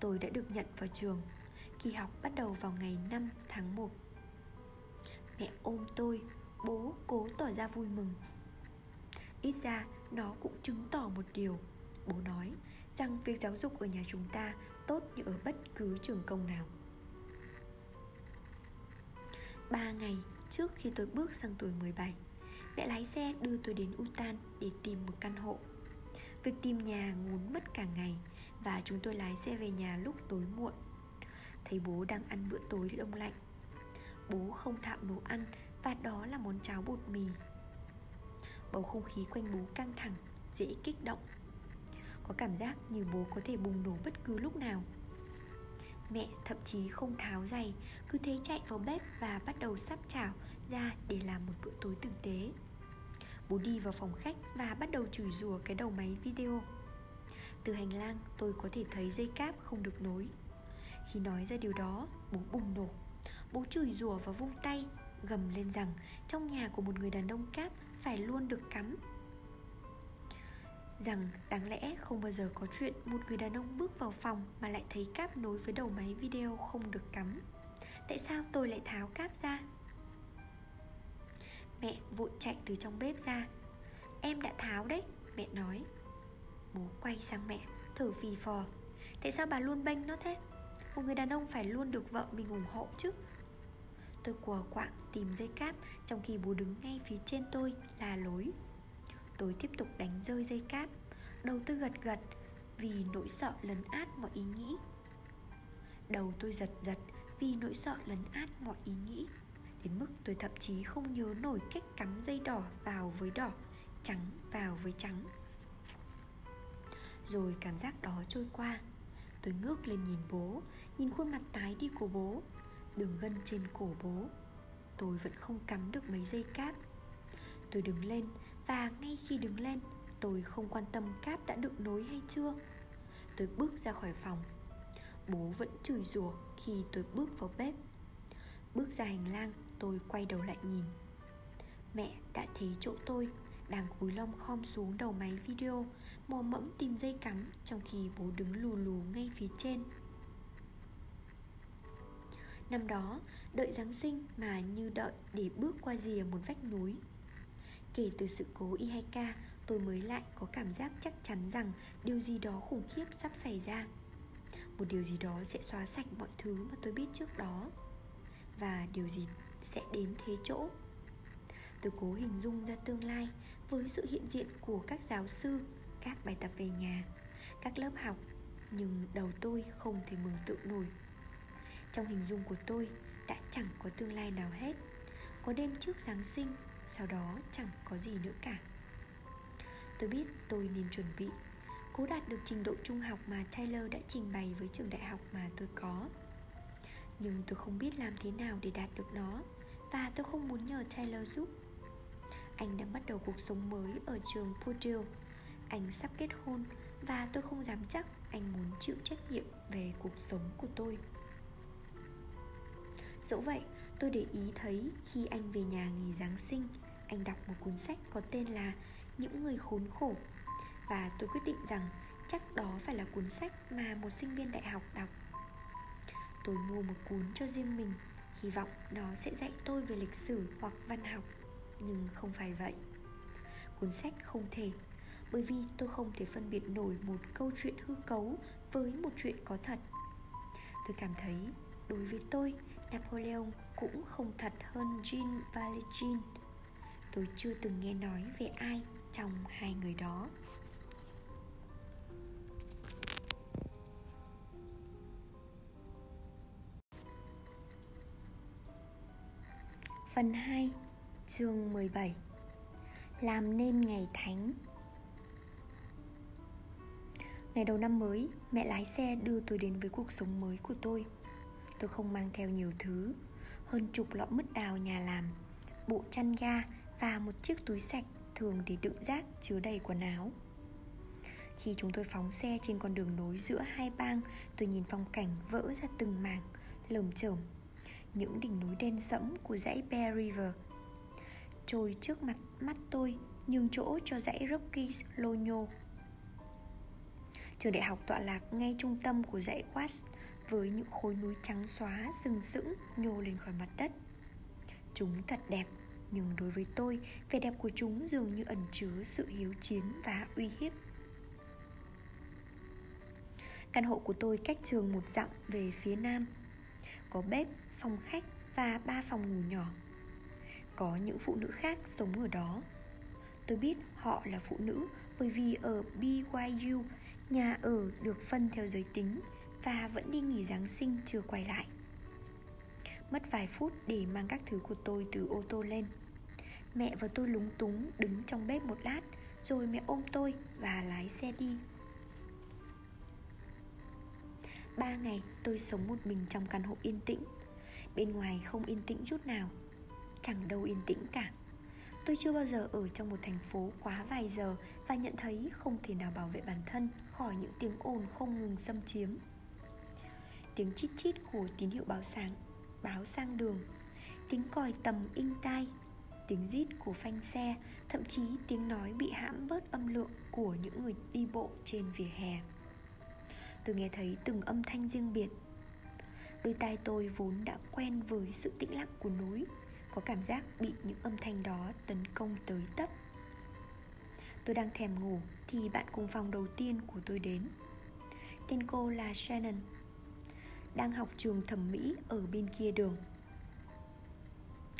Tôi đã được nhận vào trường. Kỳ học bắt đầu vào ngày 5 tháng 1 Mẹ ôm tôi, Bố cố tỏ ra vui mừng. Ít ra nó cũng chứng tỏ một điều. Bố nói rằng việc giáo dục ở nhà chúng ta tốt như ở bất cứ trường công nào. Ba ngày trước khi tôi bước sang tuổi 17 Mẹ lái xe đưa tôi đến Utan để tìm một căn hộ. Việc tìm nhà ngốn mất cả ngày Và chúng tôi lái xe về nhà lúc tối muộn. Thấy bố đang ăn bữa tối đông lạnh, Bố không thạo nấu ăn Và đó là món cháo bột mì. Bầu không khí quanh bố căng thẳng Dễ kích động. Có cảm giác như bố có thể bùng nổ bất cứ lúc nào. Mẹ thậm chí không tháo giày Cứ thế chạy vào bếp và bắt đầu sắp chảo ra để làm một bữa tối tử tế. Bố đi vào phòng khách và bắt đầu chửi rủa cái đầu máy video. Từ hành lang tôi có thể thấy dây cáp không được nối. Khi nói ra điều đó, bố bùng nổ. Bố chửi rủa và vung tay Gầm lên rằng trong nhà của một người đàn ông cáp phải luôn được cắm. Rằng đáng lẽ không bao giờ có chuyện một người đàn ông bước vào phòng mà lại thấy cáp nối với đầu máy video không được cắm. Tại sao tôi lại tháo cáp ra? Mẹ vội chạy từ trong bếp ra. Em đã tháo đấy, Mẹ nói. Bố quay sang mẹ, thở phì phò. Tại sao bà luôn bênh nó thế? Một người đàn ông phải luôn được vợ mình ủng hộ chứ. Tôi quờ quạng tìm dây cáp Trong khi bố đứng ngay phía trên tôi là lối. Tôi tiếp tục đánh rơi dây cáp Đầu tôi gật gật Vì nỗi sợ lấn át mọi ý nghĩ. Đầu tôi giật giật Vì nỗi sợ lấn át mọi ý nghĩ. Đến mức tôi thậm chí không nhớ nổi cách cắm dây đỏ vào với đỏ, Trắng vào với trắng. Rồi cảm giác đó trôi qua. Tôi ngước lên nhìn bố, Nhìn khuôn mặt tái đi của bố. Đường gân trên cổ bố. Tôi vẫn không cắm được mấy dây cáp. Tôi đứng lên, Và ngay khi đứng lên, Tôi không quan tâm cáp đã được nối hay chưa. Tôi bước ra khỏi phòng. Bố vẫn chửi rủa khi tôi bước vào bếp. Bước ra hành lang, tôi quay đầu lại nhìn. Mẹ đã thấy chỗ tôi, Đang cúi lom khom xuống đầu máy video, Mò mẫm tìm dây cắm Trong khi bố đứng lù lù ngay phía trên. Năm đó, đợi Giáng sinh mà như đợi để bước qua rìa một vách núi. Kể từ sự cố I2K, tôi mới lại có cảm giác chắc chắn rằng điều gì đó khủng khiếp sắp xảy ra. Một điều gì đó sẽ xóa sạch mọi thứ mà tôi biết trước đó Và điều gì sẽ đến thế chỗ. Tôi cố hình dung ra tương lai với sự hiện diện của các giáo sư, các bài tập về nhà, các lớp học Nhưng đầu tôi không thể mừng tượng nổi trong hình dung của tôi đã chẳng có tương lai nào hết. Có đêm trước Giáng sinh, Sau đó chẳng có gì nữa cả. Tôi biết tôi nên chuẩn bị. Cố đạt được trình độ trung học mà Taylor đã trình bày với trường đại học mà tôi có. Nhưng tôi không biết làm thế nào để đạt được nó, Và tôi không muốn nhờ Taylor giúp. Anh đang bắt đầu cuộc sống mới ở trường Purdue. Anh sắp kết hôn, Và tôi không dám chắc anh muốn chịu trách nhiệm về cuộc sống của tôi. Dẫu vậy, tôi để ý thấy khi anh về nhà nghỉ Giáng sinh Anh đọc một cuốn sách có tên là Những người khốn khổ. Và tôi quyết định rằng chắc đó phải là cuốn sách mà một sinh viên đại học đọc. Tôi mua một cuốn cho riêng mình Hy vọng nó sẽ dạy tôi về lịch sử hoặc văn học. Nhưng không phải vậy. Cuốn sách không thể Bởi vì tôi không thể phân biệt nổi một câu chuyện hư cấu với một chuyện có thật. Tôi cảm thấy đối với tôi Napoleon cũng không thật hơn Jean Valjean. Tôi chưa từng nghe nói về ai trong hai người đó. Phần 2 Chương 17 Làm nên ngày thánh. Ngày đầu năm mới, mẹ lái xe đưa tôi đến với cuộc sống mới của tôi. Tôi không mang theo nhiều thứ Hơn chục lọ mứt đào nhà làm Bộ chăn ga và một chiếc túi sạch thường để đựng rác chứa đầy quần áo. Khi chúng tôi phóng xe trên con đường nối giữa hai bang, tôi nhìn phong cảnh vỡ ra từng mảng, lởm chởm. Những đỉnh núi đen sẫm của dãy Bear River trôi trước mặt mắt tôi nhường chỗ cho dãy Rockies lô nhô. Trường đại học tọa lạc ngay trung tâm của dãy West với những khối núi trắng xóa sừng sững nhô lên khỏi mặt đất. Chúng thật đẹp, nhưng đối với tôi, vẻ đẹp của chúng dường như ẩn chứa sự hiếu chiến và uy hiếp. Căn hộ của tôi cách trường một dặm về phía nam Có bếp, phòng khách và ba phòng ngủ nhỏ Có những phụ nữ khác sống ở đó Tôi biết họ là phụ nữ bởi vì ở BYU nhà ở được phân theo giới tính và vẫn đi nghỉ Giáng sinh chưa quay lại. Mất vài phút để mang các thứ của tôi từ ô tô lên. Mẹ và tôi lúng túng đứng trong bếp một lát, rồi mẹ ôm tôi và lái xe đi. Ba ngày tôi sống một mình trong căn hộ yên tĩnh Bên ngoài không yên tĩnh chút nào, Chẳng đâu yên tĩnh cả Tôi chưa bao giờ ở trong một thành phố quá vài giờ Và nhận thấy không thể nào bảo vệ bản thân Khỏi những tiếng ồn không ngừng xâm chiếm Tiếng chít chít của tín hiệu báo sáng, Báo sang đường, Tiếng còi tầm inh tai, Tiếng rít của phanh xe, Thậm chí tiếng nói bị hãm bớt âm lượng Của những người đi bộ trên vỉa hè. Tôi nghe thấy từng âm thanh riêng biệt. Đôi tai tôi vốn đã quen với sự tĩnh lặng của núi, Có cảm giác bị những âm thanh đó tấn công tới tấp. Tôi đang thèm ngủ thì bạn cùng phòng đầu tiên của tôi đến. Tên cô là Shannon. Đang học trường thẩm mỹ ở bên kia đường.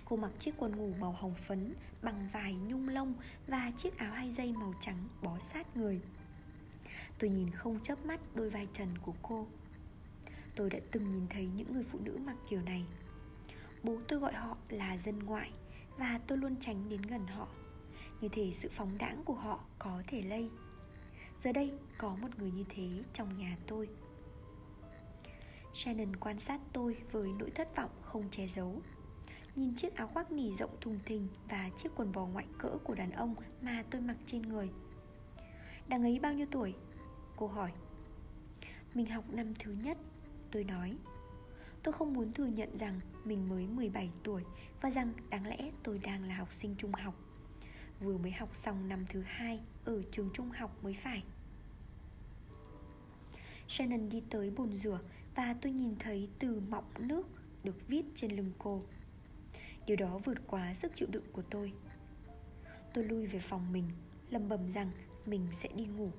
Cô mặc chiếc quần ngủ màu hồng phấn bằng vải nhung lông và chiếc áo hai dây màu trắng bó sát người. Tôi nhìn không chớp mắt đôi vai trần của cô. Tôi đã từng nhìn thấy những người phụ nữ mặc kiểu này. Bố tôi gọi họ là dân ngoại Và tôi luôn tránh đến gần họ. Như thể sự phóng đãng của họ có thể lây. Giờ đây có một người như thế trong nhà tôi. Shannon quan sát tôi với nỗi thất vọng không che giấu. Nhìn chiếc áo khoác nỉ rộng thùng thình Và chiếc quần bò ngoại cỡ của đàn ông mà tôi mặc trên người. Đằng ấy bao nhiêu tuổi? Cô hỏi. Mình học năm thứ nhất, Tôi nói. Tôi không muốn thừa nhận rằng mình mới 17 tuổi Và rằng đáng lẽ tôi đang là học sinh trung học. Vừa mới học xong năm thứ hai Ở trường trung học mới phải. Shannon đi tới bồn rửa và tôi nhìn thấy từ mọng nước Được viết trên lưng cô. Điều đó vượt quá sức chịu đựng của tôi. Tôi lui về phòng mình lầm bầm rằng mình sẽ đi ngủ.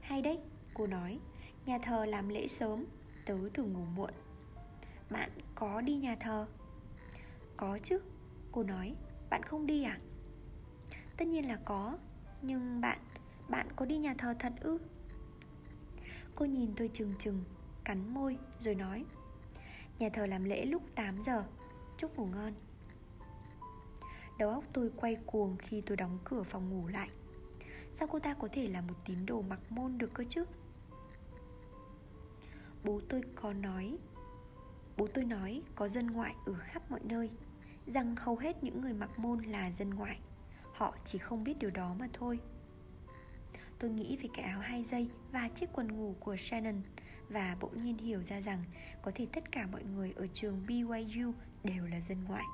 Hay đấy, cô nói Nhà thờ làm lễ sớm Tớ thường ngủ muộn. Bạn có đi nhà thờ? Có chứ Cô nói Bạn không đi à? Tất nhiên là có Nhưng bạn Bạn có đi nhà thờ thật ư? Cô nhìn tôi chừng chừng Cắn môi, rồi nói. Nhà thờ làm lễ lúc 8 giờ. Chúc ngủ ngon. Đầu óc tôi quay cuồng khi tôi đóng cửa phòng ngủ lại. Sao cô ta có thể là một tín đồ mặc môn được cơ chứ? Bố tôi có nói, Bố tôi nói có dân ngoại ở khắp mọi nơi, Rằng hầu hết những người mặc môn là dân ngoại. Họ chỉ không biết điều đó mà thôi. Tôi nghĩ về cái áo hai dây và chiếc quần ngủ của Shannon. Và bỗng nhiên hiểu ra rằng Có thể tất cả mọi người ở trường BYU đều là dân ngoại.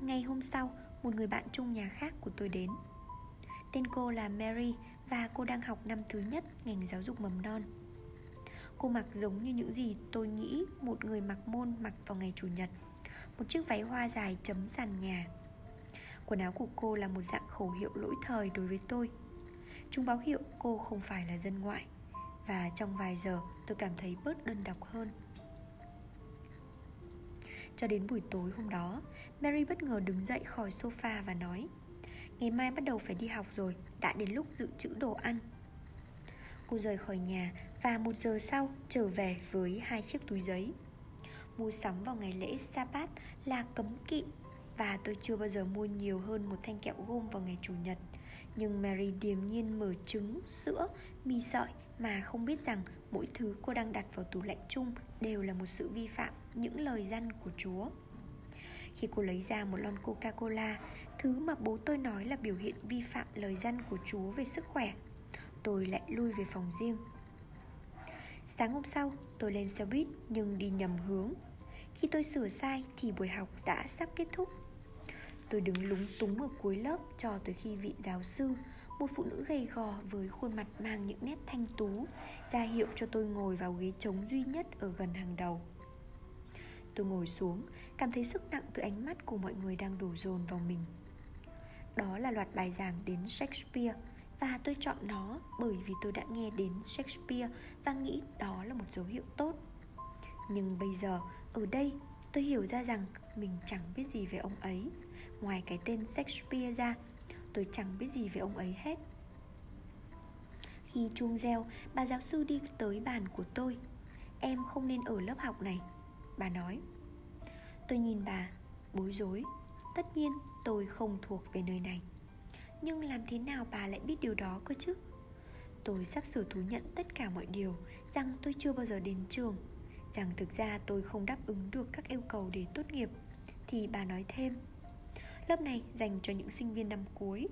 Ngày hôm sau, một người bạn chung nhà khác của tôi đến. Tên cô là Mary và cô đang học năm thứ nhất ngành giáo dục mầm non. Cô mặc giống như những gì tôi nghĩ một người mặc môn mặc vào ngày Chủ nhật. Một chiếc váy hoa dài chấm sàn nhà. Quần áo của cô là một dạng khẩu hiệu lỗi thời đối với tôi. Chúng báo hiệu cô không phải là dân ngoại, Và trong vài giờ tôi cảm thấy bớt đơn độc hơn. Cho đến buổi tối hôm đó, Mary bất ngờ đứng dậy khỏi sofa và nói, Ngày mai bắt đầu phải đi học rồi, Đã đến lúc dự trữ đồ ăn. Cô rời khỏi nhà Và một giờ sau trở về với hai chiếc túi giấy. Mua sắm vào ngày lễ Sabat là cấm kỵ và tôi chưa bao giờ mua nhiều hơn một thanh kẹo gôm vào ngày Chủ nhật. Nhưng Mary điềm nhiên mở trứng, sữa, mì sợi Mà không biết rằng mỗi thứ cô đang đặt vào tủ lạnh chung Đều là một sự vi phạm những lời răn của Chúa. Khi cô lấy ra một lon Coca-Cola Thứ mà bố tôi nói là biểu hiện vi phạm lời dân của Chúa về sức khỏe Tôi lại lui về phòng riêng. Sáng hôm sau tôi lên xe buýt nhưng đi nhầm hướng. Khi tôi sửa sai thì buổi học đã sắp kết thúc. Tôi đứng lúng túng ở cuối lớp cho tới khi vị giáo sư Một phụ nữ gầy gò với khuôn mặt mang những nét thanh tú ra hiệu cho tôi ngồi vào ghế trống duy nhất ở gần hàng đầu. Tôi ngồi xuống, cảm thấy sức nặng từ ánh mắt của mọi người đang đổ dồn vào mình. Đó là loạt bài giảng đến Shakespeare Và tôi chọn nó bởi vì tôi đã nghe đến Shakespeare và nghĩ đó là một dấu hiệu tốt. Nhưng bây giờ, ở đây, tôi hiểu ra rằng mình chẳng biết gì về ông ấy. Ngoài cái tên Shakespeare ra, tôi chẳng biết gì về ông ấy hết. Khi chuông reo, bà giáo sư đi tới bàn của tôi Em không nên ở lớp học này. Bà nói. Tôi nhìn bà, bối rối Tất nhiên tôi không thuộc về nơi này. Nhưng làm thế nào bà lại biết điều đó cơ chứ? Tôi sắp sửa thú nhận tất cả mọi điều Rằng tôi chưa bao giờ đến trường Rằng thực ra tôi không đáp ứng được các yêu cầu để tốt nghiệp. Thì bà nói thêm. Lớp này dành cho những sinh viên năm cuối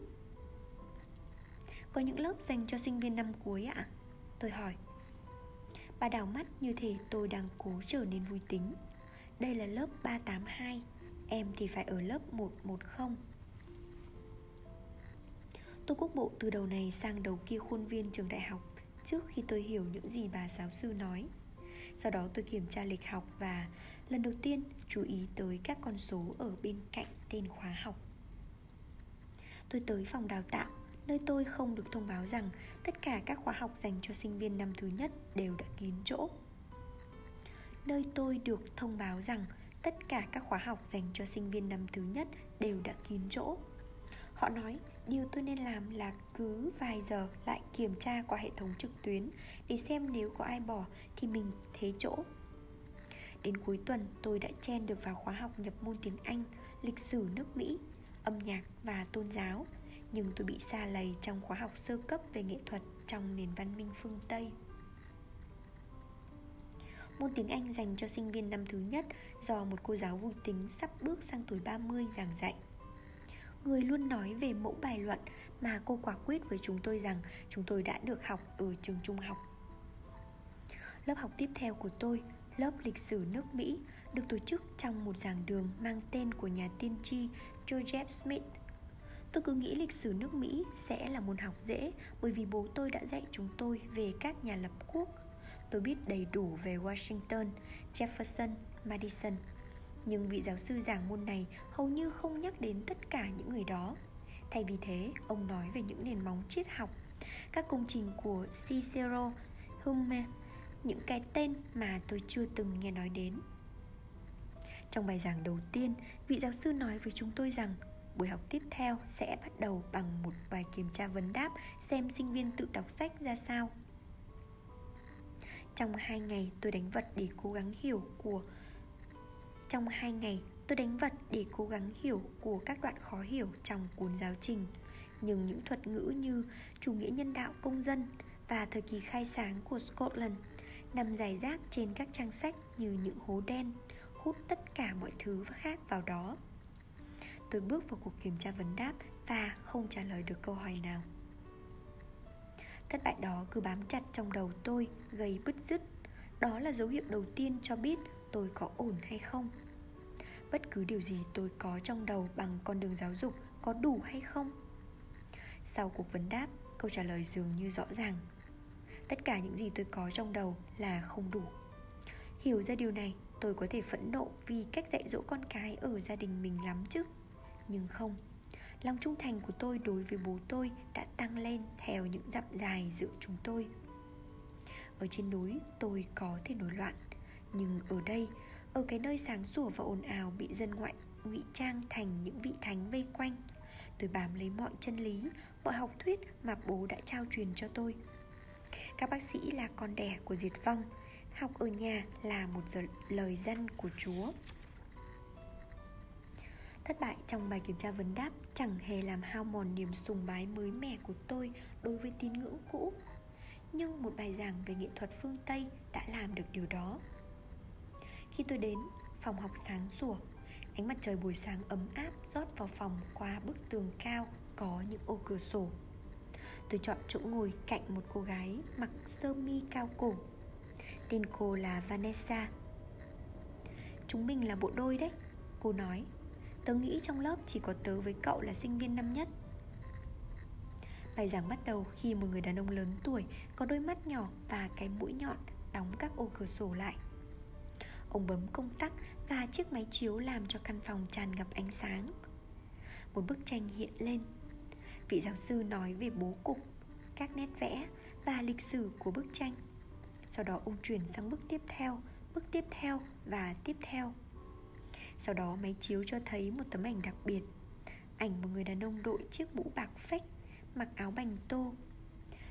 có những lớp dành cho sinh viên năm cuối ạ? À? Tôi hỏi, Bà đảo mắt như thể tôi đang cố trở nên vui tính Đây là lớp 382 Em thì phải ở lớp 110 Tôi quốc bộ từ đầu này sang đầu kia khuôn viên trường đại học Trước khi tôi hiểu những gì bà giáo sư nói Sau đó tôi kiểm tra lịch học và lần đầu tiên, chú ý tới các con số ở bên cạnh tên khóa học Tôi tới phòng đào tạo, nơi tôi không được thông báo rằng tất cả các khóa học dành cho sinh viên năm thứ nhất đều đã kín chỗ. Nơi tôi được thông báo rằng tất cả các khóa học dành cho sinh viên năm thứ nhất đều đã kín chỗ. Họ nói, điều tôi nên làm là cứ vài giờ lại kiểm tra qua hệ thống trực tuyến để xem nếu có ai bỏ thì mình thế chỗ. Đến cuối tuần tôi đã chen được vào khóa học nhập môn tiếng Anh, lịch sử nước Mỹ, âm nhạc và tôn giáo nhưng tôi bị xa lầy trong khóa học sơ cấp về nghệ thuật trong nền văn minh phương Tây. Môn tiếng Anh dành cho sinh viên năm thứ nhất do một cô giáo vui tính sắp bước sang tuổi 30 giảng dạy. Người luôn nói về mẫu bài luận mà cô quả quyết với chúng tôi rằng chúng tôi đã được học ở trường trung học. Lớp học tiếp theo của tôi, lớp lịch sử nước Mỹ, được tổ chức trong một giảng đường mang tên của nhà tiên tri Joseph Smith Tôi cứ nghĩ lịch sử nước Mỹ sẽ là môn học dễ bởi vì bố tôi đã dạy chúng tôi về các nhà lập quốc. Tôi biết đầy đủ về Washington, Jefferson, Madison. Nhưng vị giáo sư giảng môn này hầu như không nhắc đến tất cả những người đó. Thay vì thế, ông nói về những nền móng triết học, các công trình của Cicero, Hume, những cái tên mà tôi chưa từng nghe nói đến. Trong bài giảng đầu tiên, vị giáo sư nói với chúng tôi rằng Buổi học tiếp theo sẽ bắt đầu bằng một bài kiểm tra vấn đáp xem sinh viên tự đọc sách ra sao. Trong hai ngày tôi đánh vật để cố gắng hiểu của Trong hai ngày tôi đánh vật để cố gắng hiểu của các đoạn khó hiểu trong cuốn giáo trình Nhưng những thuật ngữ như chủ nghĩa nhân đạo công dân và thời kỳ khai sáng của Scotland nằm dài rác trên các trang sách như những hố đen hút tất cả mọi thứ khác vào đó. Tôi bước vào cuộc kiểm tra vấn đáp và không trả lời được câu hỏi nào. Thất bại đó cứ bám chặt trong đầu tôi gây bứt rứt. Đó là dấu hiệu đầu tiên cho biết tôi có ổn hay không. Bất cứ điều gì tôi có trong đầu bằng con đường giáo dục có đủ hay không? Sau cuộc vấn đáp, câu trả lời dường như rõ ràng. Tất cả những gì tôi có trong đầu là không đủ. Hiểu ra điều này, tôi có thể phẫn nộ vì cách dạy dỗ con cái ở gia đình mình lắm chứ. Nhưng không Lòng trung thành của tôi đối với bố tôi đã tăng lên theo những dặm dài giữa chúng tôi. Ở trên núi tôi có thể nổi loạn Nhưng ở đây, ở cái nơi sáng sủa và ồn ào bị dân ngoại ngụy trang thành những vị thánh vây quanh Tôi bám lấy mọi chân lý, mọi học thuyết mà bố đã trao truyền cho tôi. Các bác sĩ là con đẻ của diệt vong Học ở nhà là một lời dân của Chúa. Thất bại trong bài kiểm tra vấn đáp chẳng hề làm hao mòn niềm sùng bái mới mẻ của tôi đối với tín ngưỡng cũ. Nhưng một bài giảng về nghệ thuật phương Tây đã làm được điều đó. Khi tôi đến, phòng học sáng sủa Ánh mặt trời buổi sáng ấm áp rót vào phòng qua bức tường cao có những ô cửa sổ. Tôi chọn chỗ ngồi cạnh một cô gái mặc sơ mi cao cổ. Tên cô là Vanessa. Chúng mình là bộ đôi đấy, Cô nói. Tớ nghĩ trong lớp chỉ có tớ với cậu là sinh viên năm nhất. Bài giảng bắt đầu khi một người đàn ông lớn tuổi Có đôi mắt nhỏ và cái mũi nhọn Đóng các ô cửa sổ lại. Ông bấm công tắc và chiếc máy chiếu làm cho căn phòng tràn ngập ánh sáng. Một bức tranh hiện lên. Vị giáo sư nói về bố cục, các nét vẽ và lịch sử của bức tranh. Sau đó ông chuyển sang bức tiếp theo, bức tiếp theo và tiếp theo. Sau đó máy chiếu cho thấy một tấm ảnh đặc biệt Ảnh một người đàn ông đội chiếc mũ bạc phách Mặc áo bành tô.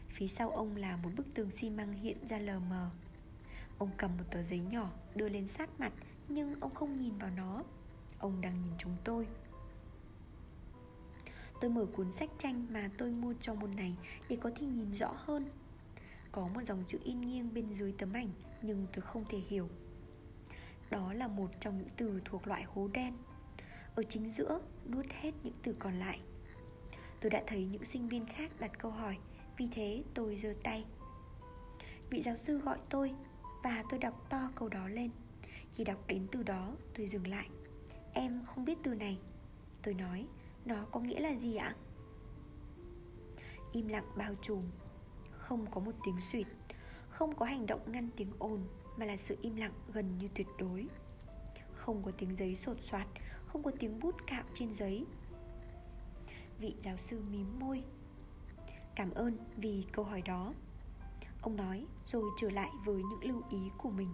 Phía sau ông là một bức tường xi măng hiện ra lờ mờ. Ông cầm một tờ giấy nhỏ đưa lên sát mặt Nhưng ông không nhìn vào nó. Ông đang nhìn chúng tôi. Tôi mở cuốn sách tranh mà tôi mua cho môn này Để có thể nhìn rõ hơn. Có một dòng chữ in nghiêng bên dưới tấm ảnh, Nhưng tôi không thể hiểu. Đó là một trong những từ thuộc loại hố đen. Ở chính giữa, nuốt hết những từ còn lại. Tôi đã thấy những sinh viên khác đặt câu hỏi, Vì thế tôi giơ tay. Vị giáo sư gọi tôi, Và tôi đọc to câu đó lên. Khi đọc đến từ đó, tôi dừng lại. Em không biết từ này. Tôi nói nó có nghĩa là gì ạ? Im lặng bao trùm, Không có một tiếng suyệt Không có hành động ngăn tiếng ồn, Mà là sự im lặng gần như tuyệt đối. Không có tiếng giấy sột soạt, Không có tiếng bút cạo trên giấy. Vị giáo sư mím môi. Cảm ơn vì câu hỏi đó. Ông nói, rồi trở lại với những lưu ý của mình.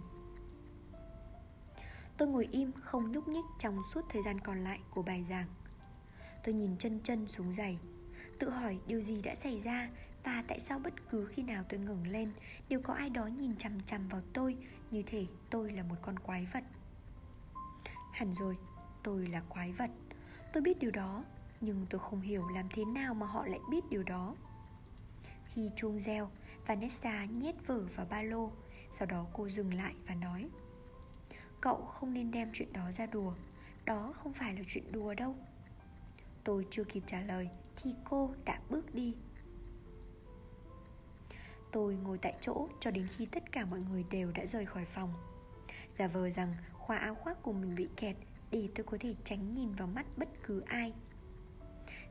Tôi ngồi im không nhúc nhích trong suốt thời gian còn lại của bài giảng. Tôi nhìn chân chân xuống giày. Tự hỏi điều gì đã xảy ra Và tại sao bất cứ khi nào tôi ngẩng lên Đều có ai đó nhìn chằm chằm vào tôi Như thể tôi là một con quái vật. Hẳn rồi, tôi là quái vật. Tôi biết điều đó Nhưng tôi không hiểu làm thế nào mà họ lại biết điều đó. Khi chuông reo Vanessa nhét vở vào ba lô Sau đó cô dừng lại và nói Cậu không nên đem chuyện đó ra đùa. Đó không phải là chuyện đùa đâu. Tôi chưa kịp trả lời Thì cô đã bước đi. Tôi ngồi tại chỗ cho đến khi tất cả mọi người đều đã rời khỏi phòng. Giả vờ rằng khóa áo khoác của mình bị kẹt Để tôi có thể tránh nhìn vào mắt bất cứ ai.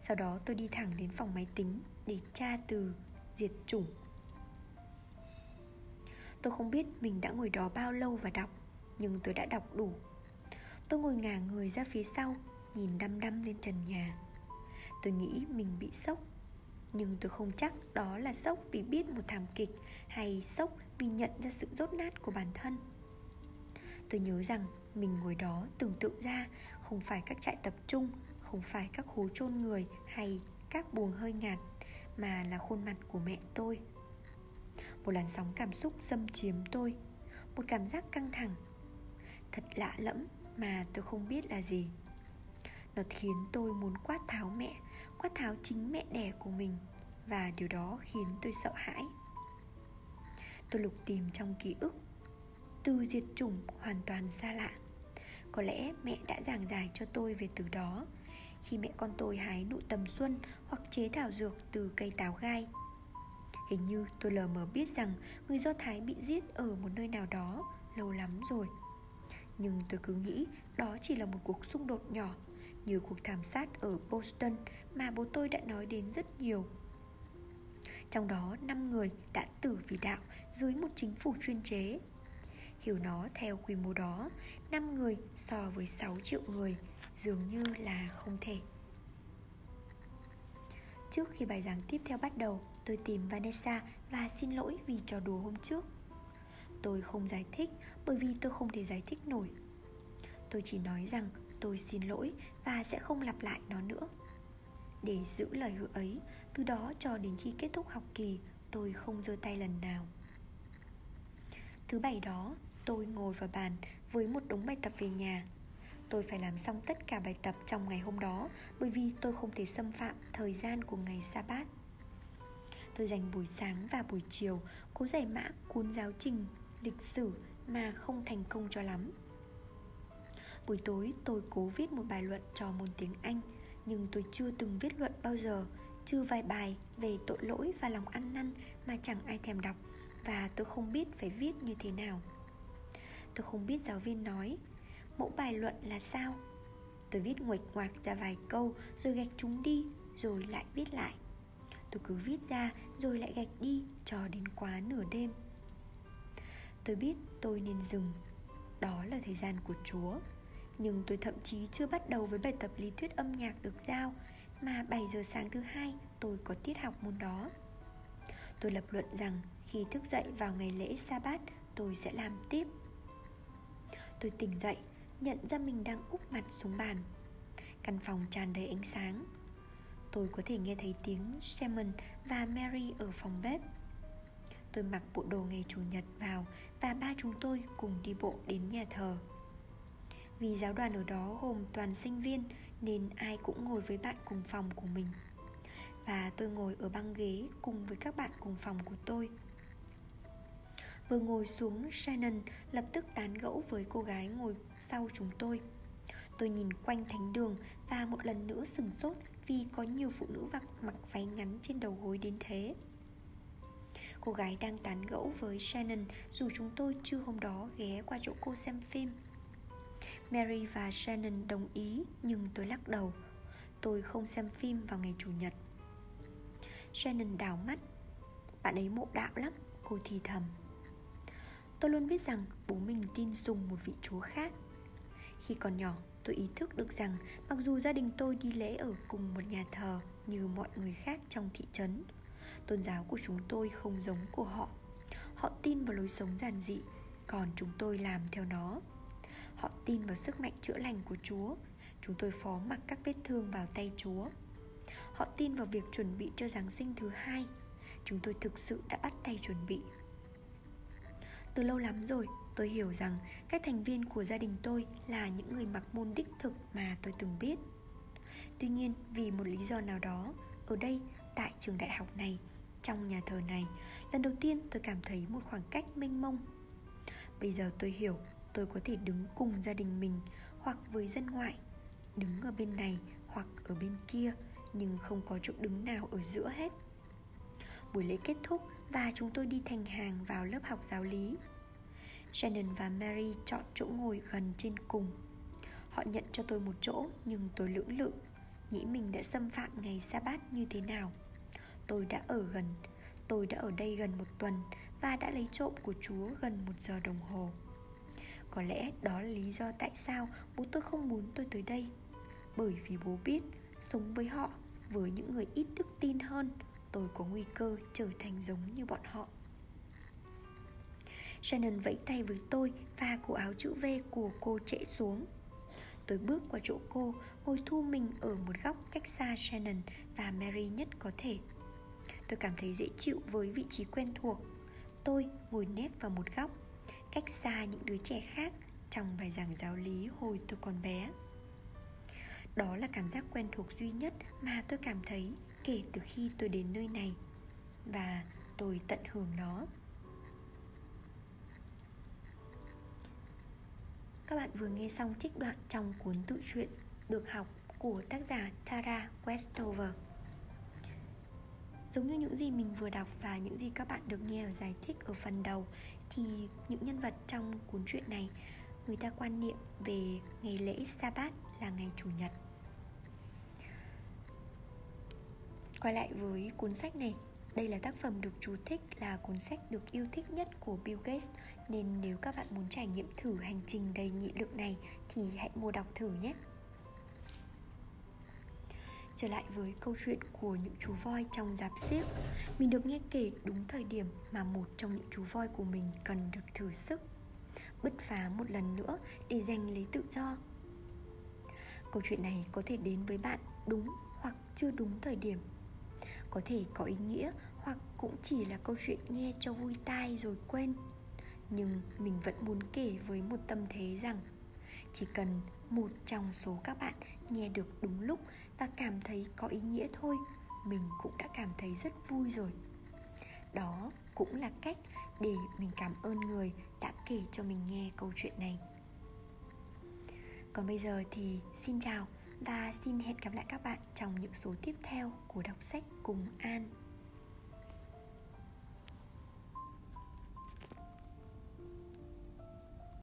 Sau đó tôi đi thẳng đến phòng máy tính Để tra từ diệt chủng. Tôi không biết mình đã ngồi đó bao lâu và đọc, Nhưng tôi đã đọc đủ. Tôi ngồi ngả người ra phía sau, Nhìn đăm đăm lên trần nhà. Tôi nghĩ mình bị sốc. Nhưng tôi không chắc đó là sốc vì biết một thảm kịch Hay sốc vì nhận ra sự rốt nát của bản thân. Tôi nhớ rằng mình ngồi đó tưởng tượng ra Không phải các trại tập trung, Không phải các hố chôn người Hay các buồng hơi ngạt, Mà là khuôn mặt của mẹ tôi. Một làn sóng cảm xúc dâm chiếm tôi, một cảm giác căng thẳng. Thật lạ lẫm mà tôi không biết là gì. Nó khiến tôi muốn quát tháo mẹ quát tháo chính mẹ đẻ của mình, và điều đó khiến tôi sợ hãi. Tôi lục tìm trong ký ức, từ diệt chủng hoàn toàn xa lạ. Có lẽ mẹ đã giảng giải cho tôi về từ đó. Khi mẹ con tôi hái nụ tầm xuân hoặc chế thảo dược từ cây táo gai, Hình như tôi lờ mờ biết rằng người Do Thái bị giết ở một nơi nào đó lâu lắm rồi. Nhưng tôi cứ nghĩ đó chỉ là một cuộc xung đột nhỏ. Như cuộc thảm sát ở Boston mà bố tôi đã nói đến rất nhiều. Trong đó 5 người đã tử vì đạo dưới một chính phủ chuyên chế. Hiểu nó theo quy mô đó 5 người so với 6 triệu người dường như là không thể. Trước khi bài giảng tiếp theo bắt đầu, Tôi tìm Vanessa và xin lỗi vì trò đùa hôm trước. Tôi không giải thích bởi vì tôi không thể giải thích nổi. Tôi chỉ nói rằng tôi xin lỗi và sẽ không lặp lại nó nữa. Để giữ lời hứa ấy, Từ đó cho đến khi kết thúc học kỳ, Tôi không giơ tay lần nào. Thứ bảy đó, Tôi ngồi vào bàn với một đống bài tập về nhà. Tôi phải làm xong tất cả bài tập trong ngày hôm đó, Bởi vì tôi không thể xâm phạm thời gian của ngày sa bát Tôi dành buổi sáng và buổi chiều Cố giải mã cuốn giáo trình, lịch sử mà không thành công cho lắm. Buổi tối tôi cố viết một bài luận cho môn tiếng Anh, Nhưng tôi chưa từng viết luận bao giờ, Trừ vài bài về tội lỗi và lòng ăn năn mà chẳng ai thèm đọc, Và tôi không biết phải viết như thế nào. Tôi không biết giáo viên nói Mẫu bài luận là sao? Tôi viết nguệch ngoạc ra vài câu Rồi gạch chúng đi, Rồi lại viết lại. Tôi cứ viết ra rồi lại gạch đi Cho đến quá nửa đêm. Tôi biết tôi nên dừng. Đó là thời gian của Chúa. Nhưng tôi thậm chí chưa bắt đầu với bài tập lý thuyết âm nhạc được giao Mà 7 giờ sáng thứ hai tôi có tiết học môn đó. Tôi lập luận rằng khi thức dậy vào ngày lễ Sa-bát tôi sẽ làm tiếp. Tôi tỉnh dậy, nhận ra mình đang úp mặt xuống bàn. Căn phòng tràn đầy ánh sáng. Tôi có thể nghe thấy tiếng Simon và Mary ở phòng bếp. Tôi mặc bộ đồ ngày Chủ nhật vào Và ba chúng tôi cùng đi bộ đến nhà thờ. Vì giáo đoàn ở đó gồm toàn sinh viên Nên ai cũng ngồi với bạn cùng phòng của mình. Và tôi ngồi ở băng ghế cùng với các bạn cùng phòng của tôi. Vừa ngồi xuống Shannon lập tức tán gẫu với cô gái ngồi sau chúng tôi. Tôi nhìn quanh thánh đường và một lần nữa sừng sốt vì có nhiều phụ nữ mặc, mặc váy ngắn trên đầu gối đến thế. Cô gái đang tán gẫu với Shannon dù chúng tôi chưa hôm đó ghé qua chỗ cô xem phim. Mary và Shannon đồng ý nhưng tôi lắc đầu. Tôi không xem phim vào ngày Chủ nhật. Shannon đảo mắt. Bạn ấy mộ đạo lắm, cô thì thầm. Tôi luôn biết rằng bố mình tin dùng một vị chúa khác. Khi còn nhỏ tôi ý thức được rằng mặc dù gia đình tôi đi lễ ở cùng một nhà thờ như mọi người khác trong thị trấn tôn giáo của chúng tôi không giống của họ. Họ tin vào lối sống giản dị còn chúng tôi làm theo nó họ tin vào sức mạnh chữa lành của chúa. Chúng tôi phó mặc các vết thương vào tay chúa. Họ tin vào việc chuẩn bị cho giáng sinh thứ hai. Chúng tôi thực sự đã bắt tay chuẩn bị. Từ lâu lắm rồi, tôi hiểu rằng các thành viên của gia đình tôi là những người mặc môn đích thực mà tôi từng biết. Tuy nhiên, vì một lý do nào đó, ở đây, tại trường đại học này, trong nhà thờ này, lần đầu tiên tôi cảm thấy một khoảng cách mênh mông. Bây giờ tôi hiểu tôi có thể đứng cùng gia đình mình hoặc với dân ngoại, đứng ở bên này hoặc ở bên kia, nhưng không có chỗ đứng nào ở giữa hết. Buổi lễ kết thúc và chúng tôi đi thành hàng vào lớp học giáo lý. Shannon và Mary chọn chỗ ngồi gần trên cùng. Họ nhận cho tôi một chỗ, nhưng tôi lưỡng lự, Nghĩ mình đã xâm phạm ngày sa bát như thế nào. Tôi đã ở gần, Tôi đã ở đây gần một tuần Và đã lấy trộm của Chúa gần một giờ đồng hồ. Có lẽ đó là lý do tại sao bố tôi không muốn tôi tới đây. Bởi vì bố biết Sống với họ Với những người ít đức tin hơn Tôi có nguy cơ trở thành giống như bọn họ. Shannon vẫy tay với tôi và cổ áo chữ V của cô trễ xuống. Tôi bước qua chỗ cô, ngồi thu mình ở một góc cách xa Shannon và Mary nhất có thể. Tôi cảm thấy dễ chịu với vị trí quen thuộc. Tôi ngồi nép vào một góc Cách xa những đứa trẻ khác trong bài giảng giáo lý hồi tôi còn bé. Đó là cảm giác quen thuộc duy nhất mà tôi cảm thấy kể từ khi tôi đến nơi này Và tôi tận hưởng nó. Các bạn vừa nghe xong trích đoạn trong cuốn tự truyện được học của tác giả Tara Westover. Giống như những gì mình vừa đọc và những gì các bạn được nghe ở giải thích ở phần đầu thì những nhân vật trong cuốn truyện này, Người ta quan niệm về ngày lễ Sabat là ngày Chủ nhật. Quay lại với cuốn sách này, đây là tác phẩm được chú thích là cuốn sách được yêu thích nhất của Bill Gates. Nên nếu các bạn muốn trải nghiệm thử hành trình đầy nghị lực này Thì hãy mua đọc thử nhé. Trở lại với câu chuyện của những chú voi trong giáp xiếc Mình được nghe kể đúng thời điểm mà một trong những chú voi của mình cần được thử sức, Bứt phá một lần nữa để giành lấy tự do. Câu chuyện này có thể đến với bạn đúng hoặc chưa đúng thời điểm. Có thể có ý nghĩa hoặc cũng chỉ là câu chuyện nghe cho vui tai rồi quên. Nhưng mình vẫn muốn kể với một tâm thế rằng chỉ cần một trong số các bạn nghe được đúng lúc và cảm thấy có ý nghĩa thôi, mình cũng đã cảm thấy rất vui rồi đó cũng là cách để mình cảm ơn người đã kể cho mình nghe câu chuyện này Còn bây giờ thì xin chào và xin hẹn gặp lại các bạn trong những số tiếp theo của đọc sách cùng An.